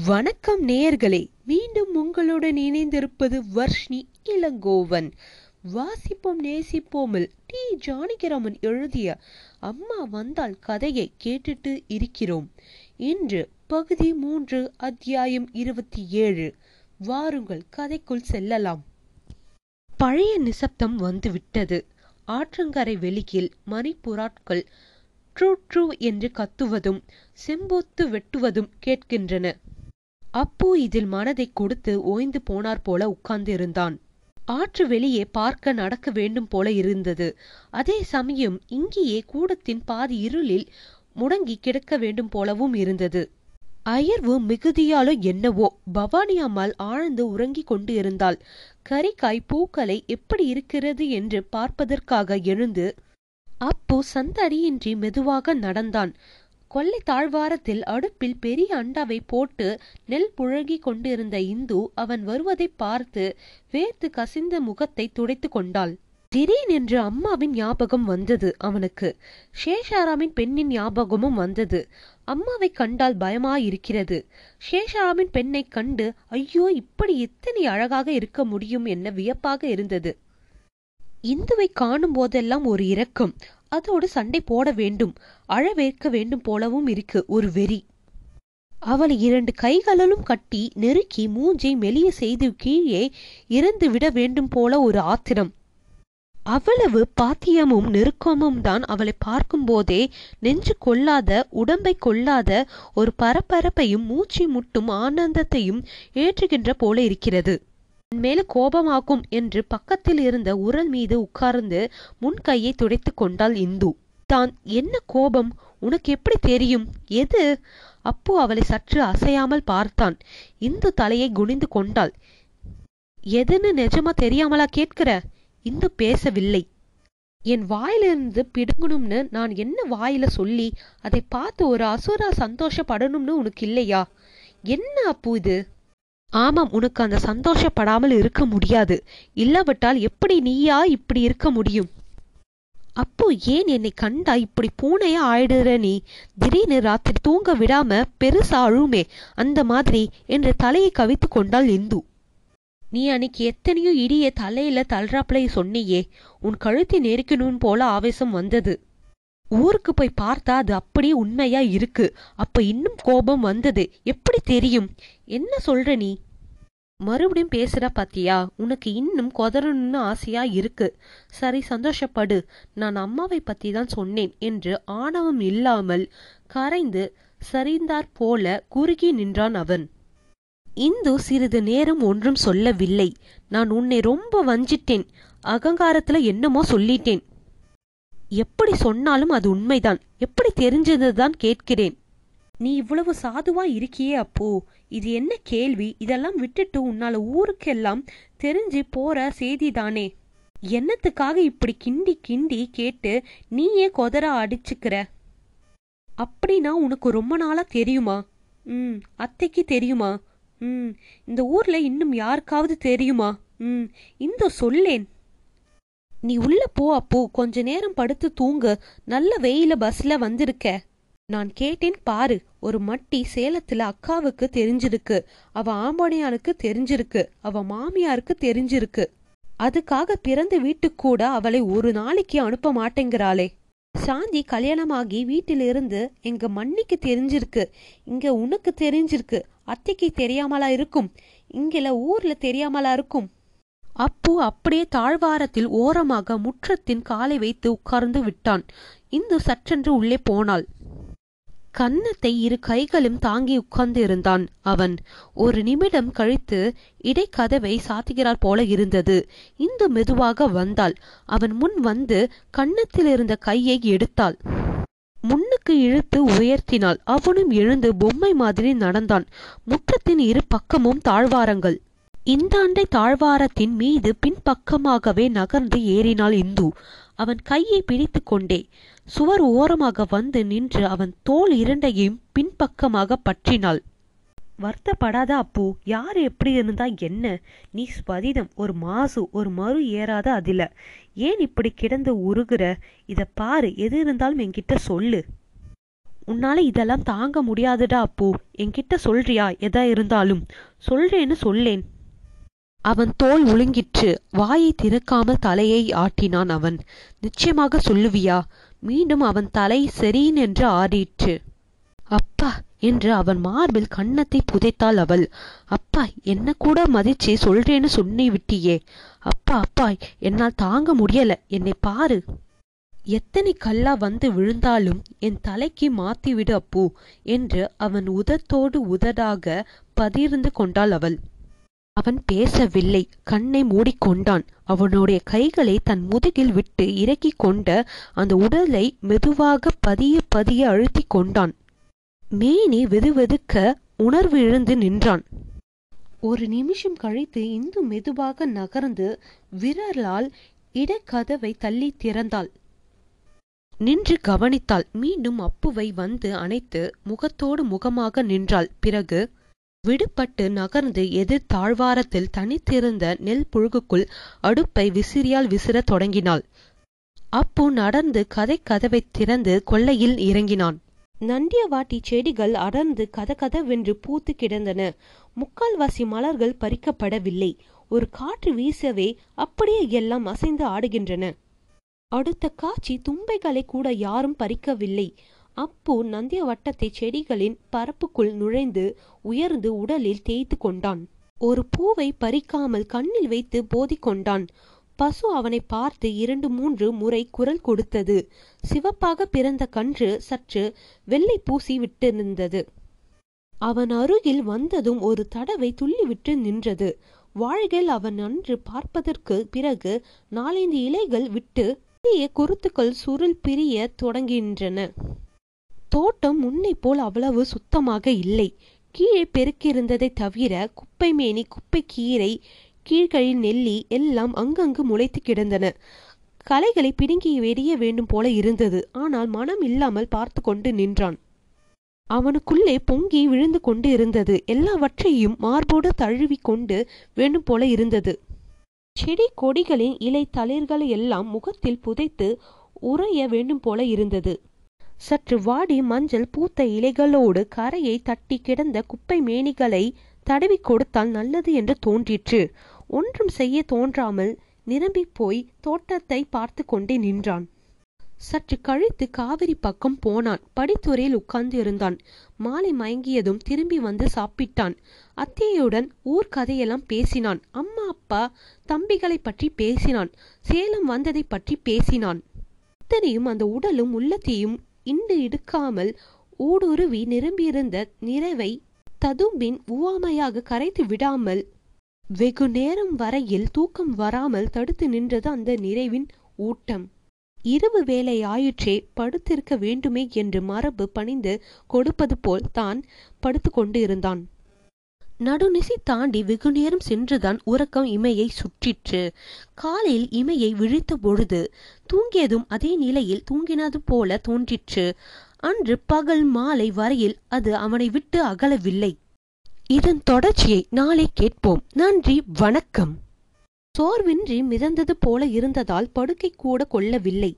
வணக்கம் நேயர்களே மீண்டும் உங்களுடன் இணைந்திருப்பது வர்ஷ்ணி இளங்கோவன். வாசிப்போம் நேசிப்போமில் டி. ஜானகிராமன் எழுதிய அம்மா வந்தால் கதையை கேட்டுட்டு இருக்கிறோம். இன்று பகுதி மூன்று அத்தியாயம் இருபத்தி ஏழு. வாருங்கள் கதைக்குள் செல்லலாம். பழைய நிசப்தம் வந்துவிட்டது. ஆற்றங்கரை வெளியில் மணிப்புறாட்கள் ட்ரூ ட்ரூ என்று கத்துவதும் செம்போத்து வெட்டுவதும் கேட்கின்றன. அப்பு இதில் மனதை கொடுத்து ஓய்ந்து போனார் போல உட்கார்ந்திருந்தான். ஆற்று வெளியே பார்க்க நடக்க வேண்டும் போல இருந்தது. அதே சமயம் இங்கேயே கூடத்தின் பாதி இருளில் முடங்கி கிடக்க வேண்டும் போலவும் இருந்தது. அயர்வு மிகுதியாலோ என்னவோ பவானி அம்மாள் ஆழ்ந்து உறங்கிக் கொண்டு இருந்தாள் கரிக்காய் பூக்களை எப்படி இருக்கிறது என்று பார்ப்பதற்காக எழுந்து அப்பு சந்தடியின்றி மெதுவாக நடந்தான். கொல்லை தாழ்வாரத்தில் அடுப்பில் பெரிய அண்டாவை போட்டு நெல் புழகி கொண்டிருந்த இந்து அவன் வருவதை பார்த்து வேர்த்து கசிந்த முகத்தை துடைத்து கொண்டாள். திடீரென்று அம்மாவின் ஞாபகம் வந்தது அவனுக்கு. சேஷாராமின் பெண்ணின் ஞாபகமும் வந்தது. அம்மாவை கண்டால் பயமாயிருக்கிறது. சேஷாராமின் பெண்ணை கண்டு ஐயோ இப்படி எத்தனை அழகாக இருக்க முடியும் என்ன வியப்பாக இருந்தது. இந்துவை காணும் போதெல்லாம் ஒரு இரக்கம். அதோடு சண்டை போட வேண்டும். அழவேற்க வேண்டும் போலவும் இருக்கு ஒரு வெறி. அவளை இரண்டு கைகளிலும் கட்டி நெருக்கி மூஞ்சை மெலிய செய்து கீழே இறந்து விட வேண்டும் போல ஒரு ஆத்திரம். அவ்வளவு பாத்தியமும் நெருக்கமும் தான் அவளை பார்க்கும் போதே நெஞ்சு கொள்ளாத உடம்பை கொள்ளாத ஒரு பரபரப்பையும் மூச்சு முட்டும் ஆனந்தத்தையும் ஏற்றுகின்ற போல இருக்கிறது. மேல கோபமாக்கும் என்று பக்கத்தில் இருந்த உரல் மீது உட்கார்ந்து முன் கையை துடைத்து கொண்டாள் இந்து. தான் என்ன கோபம்? உனக்கு எப்படி தெரியும்? எது? அப்போ அவளை சற்று அசையாமல் பார்த்தான். இந்து தலையை குனிந்து கொண்டாள். எதுன்னு நிஜமா தெரியாமலா கேட்கிற? இந்து பேசவில்லை. என் வாயிலிருந்து பிடுங்கணும்னு நான் என்ன வாயில சொல்லி அதை பார்த்து ஒரு அசுரா சந்தோஷப்படணும்னு உனக்கு இல்லையா? என்ன அப்பு இது? ஆமாம் உனக்கு அந்த சந்தோஷப்படாமல் இருக்க முடியாது. இல்லாவிட்டால் எப்படி நீயா இப்படி இருக்க முடியும்? அப்போ ஏன் என்னை கண்டா இப்படி பூனையா ஆயிடுற நீ? திடீர்னு ராத்திரி தூங்க விடாம பெருசா அழுமே அந்த மாதிரி என்று தலையை கவித்து கொண்டாள் இந்து. நீ அன்னைக்கு எத்தனையோ இடிய தலையில தள்ளுறாப்புல சொன்னியே. உன் கழுத்தை நெருக்கணும் போல ஆவேசம் வந்தது. ஊருக்கு போய் பார்த்தா அது அப்படியே உண்மையா இருக்கு. அப்ப இன்னும் கோபம் வந்தது. எப்படி தெரியும்? என்ன சொல்ற நீ? மறுபடியும் பேசுற பாத்தியா? உனக்கு இன்னும் கொதறணும்னு ஆசையா இருக்கு. சரி சந்தோஷப்படு. நான் அம்மாவை பத்தி தான் சொன்னேன் என்று ஆணவம் இல்லாமல் கரைந்து சரிந்தாற் போல குறுகி நின்றான் அவன். இந்து சிறிது நேரம் ஒன்றும் சொல்லவில்லை. நான் உன்னை ரொம்ப வஞ்சிட்டேன். அகங்காரத்துல என்னமோ சொல்லிட்டேன். எப்படி சொன்னாலும் அது உண்மைதான். எப்படி தெரிஞ்சதுதான் கேட்கிறேன். நீ இவ்வளவு சாதுவா இருக்கியே அப்போ? இது என்ன கேள்வி? இதெல்லாம் விட்டுட்டு உன்னால ஊருக்கெல்லாம் தெரிஞ்சு போற செய்திதானே? என்னத்துக்காக இப்படி கிண்டி கிண்டி கேட்டு நீயே கொதற அடிச்சுக்கிற? அப்படின்னா உனக்கு ரொம்ப நாளா தெரியுமா? ம் அத்தைக்கு தெரியுமா? ம் இந்த ஊர்ல இன்னும் யாருக்காவது தெரியுமா? ம் இந்த சொல்லேன். நீ உள்ள போ அப்போ கொஞ்ச நேரம் படுத்து தூங்கு. நல்ல வெயில பஸ்ல வந்திருக்க. நான் கேட்டேன் பாரு ஒரு மட்டி சேலத்துல அக்காவுக்கு தெரிஞ்சிருக்கு. அவ ஆம்படையானுக்கு தெரிஞ்சிருக்கு அவ மாமியாருக்கு தெரிஞ்சிருக்கு. அதுக்காக பிறந்த வீட்டுக்கு கூட அவளை ஒரு நாளைக்கு அனுப்ப மாட்டேங்கிறாளே. சாந்தி கல்யாணமாகி வீட்டிலிருந்து எங்க மண்ணிக்கு தெரிஞ்சிருக்கு. இங்க உனக்கு தெரிஞ்சிருக்கு. அத்தைக்கு தெரியாமலா இருக்கும். இங்கல ஊர்ல தெரியாமலா இருக்கும். அப்பு அப்படியே தாழ்வாரத்தில் ஓரமாக முற்றத்தின் காலை வைத்து உட்கார்ந்து விட்டான். இந்து சற்றென்று உள்ளே போனாள். கன்னத்தை இரு கைகளும் தாங்கி உட்கார்ந்து இருந்தான் அவன். ஒரு நிமிடம் கழித்து இடைக்கதவை சாத்துகிறார் போல இருந்தது. இந்து மெதுவாக வந்தாள். அவன் முன் வந்து கன்னத்தில் இருந்த கையை எடுத்தாள். முன்னுக்கு இழுத்து உயர்த்தினாள். அவனும் எழுந்து பொம்மை மாதிரி நடந்தான். முற்றத்தின் இரு பக்கமும் தாழ்வாரங்கள். இந்தாண்டை தாழ்வாரத்தின் மீது பின்பக்கமாகவே நகர்ந்து ஏறினாள் இந்து. அவன் கையை பிடித்து கொண்டே சுவர் ஓரமாக வந்து நின்று அவன் தோல் இரண்டையும் பின்பக்கமாக பற்றினாள். வருத்தப்படாத அப்பு யார் எப்படி இருந்தா என்ன? நீ ஸ்வதிதம் ஒரு மாசு ஒரு மறு ஏறாத அதில. ஏன் இப்படி கிடந்து உருகுற? இத பாரு எது இருந்தாலும் என்கிட்ட சொல்லு. உன்னால இதெல்லாம் தாங்க முடியாதுடா அப்பு. என்கிட்ட சொல்றியா எதா இருந்தாலும். சொல்றேன்னு சொல்லேன். அவன் தோல் உழுங்கிற்று வாயை திறக்காமல் தலையை ஆட்டினான் அவன். நிச்சயமாக சொல்லுவியா மீண்டும் அவன் தலை செரீனென்று ஆடிற்று அப்பா என்று அவன் மார்பில் கன்னத்தை புதைத்தாள் அவள். அப்பா என்ன கூட மதிச்சு சொல்றேன்னு சொன்னி விட்டியே. அப்பா அப்பா என்னால் தாங்க முடியல என்னை பாரு. எத்தனை கல்லா வந்து விழுந்தாலும் என் தலைக்கு மாத்திவிடு அப்பு என்று அவன் உதத்தோடு உதடாக பதிர்ந்து கொண்டாள் அவள். அவன் பேசவில்லை. கண்ணை மூடிக்கொண்டான். அவனுடைய கைகளை தன் முதுகில் விட்டு இறக்கிக் கொண்ட அந்த உடலை மெதுவாக பதிய பதிய அழுத்திக் கொண்டான். மேனி வெதுவெதுக்க உணர்வு இழந்து நின்றான். ஒரு நிமிஷம் கழித்து இந்து மெதுவாக நகர்ந்து விரலால் இடக்கதவை தள்ளி திறந்தாள். நின்று கவனித்தாள். மீண்டும் அப்புவை வந்து அணைத்து முகத்தோடு முகமாக நின்றாள். பிறகு விடுபட்டு நகர்ந்து எதிர் தாழ்வாரத்தில் தனித்திருந்த நெல் புழுகுக்குள் அடுப்பை விசிறியால் விசிறத் தொடங்கினாள். அப்பு நடந்து கதை கதவை திறந்து கொள்ளையில் இறங்கினான். நந்தியவாட்டி செடிகள் அடர்ந்து கதகதவென்று பூத்து கிடந்தன. முக்கால்வாசி மலர்கள் பறிக்கப்படவில்லை. ஒரு காற்று வீசவே அப்படியே எல்லாம் அசைந்து ஆடுகின்றன. அடுத்த காட்சி தும்பைகளை கூட யாரும் பறிக்கவில்லை. அப்பு நந்திய வட்டத்தை செடிகளின் பரப்புக்குள் நுழைந்து உயர்ந்து உடலில் தேய்த்து கொண்டான். ஒரு பூவை பறிக்காமல் கண்ணில் வைத்து போதிக்கொண்டான் பசு அவனை பார்த்து இரண்டு மூன்று முறை குரல் கொடுத்தது. சிவப்பாக பிறந்த கன்று சற்று வெள்ளை பூசி விட்டிருந்தது. அவன் அருகில் வந்ததும் ஒரு தடவை துள்ளிவிட்டு நின்றது. வாழ்கள் அவன் அன்று பார்ப்பதற்கு பிறகு நாலைந்து இலைகள் விட்டு பெரிய குருத்துக்கள் சுருள் பிரிய தொடங்குகின்றன. தோட்டம் முன்னை போல் அவ்வளவு சுத்தமாக இல்லை. கீழே பெருக்கியிருந்ததை தவிர குப்பை மேனி குப்பை கீரை கீழ்களில் நெல்லி எல்லாம் அங்கங்கு முளைத்து கிடந்தன. களைகளை பிடுங்கி வெறிய வேண்டும் போல இருந்தது. ஆனால் மனம் இல்லாமல் பார்த்து கொண்டு நின்றான். அவனுக்குள்ளே பொங்கி விழுந்து கொண்டு இருந்தது. எல்லாவற்றையும் மார்போடு தழுவி கொண்டு வேண்டும் போல இருந்தது. செடி கொடிகளின் இலை தளிர்களை எல்லாம் முகத்தில் புதைத்து உறைய வேண்டும் போல இருந்தது. சற்று வாடி மஞ்சள் பூத்த இலைகளோடு கரையை தட்டி கிடந்த குப்பை மேனிகளை தடவி கொடுத்தால் நல்லது என்று தோன்றிற்று. ஒன்றும் செய்ய தோன்றாமல் நிரம்பி போய் தோட்டத்தை பார்த்து கொண்டே நின்றான். சற்று கழித்து காவிரி பக்கம் போனான். படித்துறையில் உட்கார்ந்து இருந்தான் மாலை மயங்கியதும் திரும்பி வந்து சாப்பிட்டான். அத்தையுடன் ஊர் கதையெல்லாம் பேசினான். அம்மா அப்பா தம்பிகளை பற்றி பேசினான். சேலம் வந்ததை பற்றி பேசினான். அத்தனையும் அந்த உடலும் உள்ளத்தையும் இண்டு இடுக்காமல் ஊடுருவி நிரம்பியிருந்த நிறைவை ததும்பின் உவாமையாக கரைத்து விடாமல் வெகு நேரம் வரையில் தூக்கம் வராமல் தடுத்து நின்றது அந்த நிறைவின் ஊட்டம். இரவு வேலை ஆயிற்றே படுத்திருக்க வேண்டுமே என்று மரபு பணிந்து கொடுப்பது போல் தான் படுத்து கொண்டு இருந்தான். நடுநிசி தாண்டி வெகு நேரம் சென்றுதான் உறக்கம் இமையை சுற்றிற்று. காலையில் இமையை விழித்த பொழுது தூங்கியதும் அதே நிலையில் தூங்கினது போல தோன்றிற்று. அன்று பகல் மாலை வரையில் அது அவனை விட்டு அகலவில்லை. இதன் தொடர்ச்சியை நாளை கேட்போம். நன்றி வணக்கம். சோர்வின்றி மிதந்தது போல இருந்ததால் படுக்கை கூட கொள்ளவில்லை.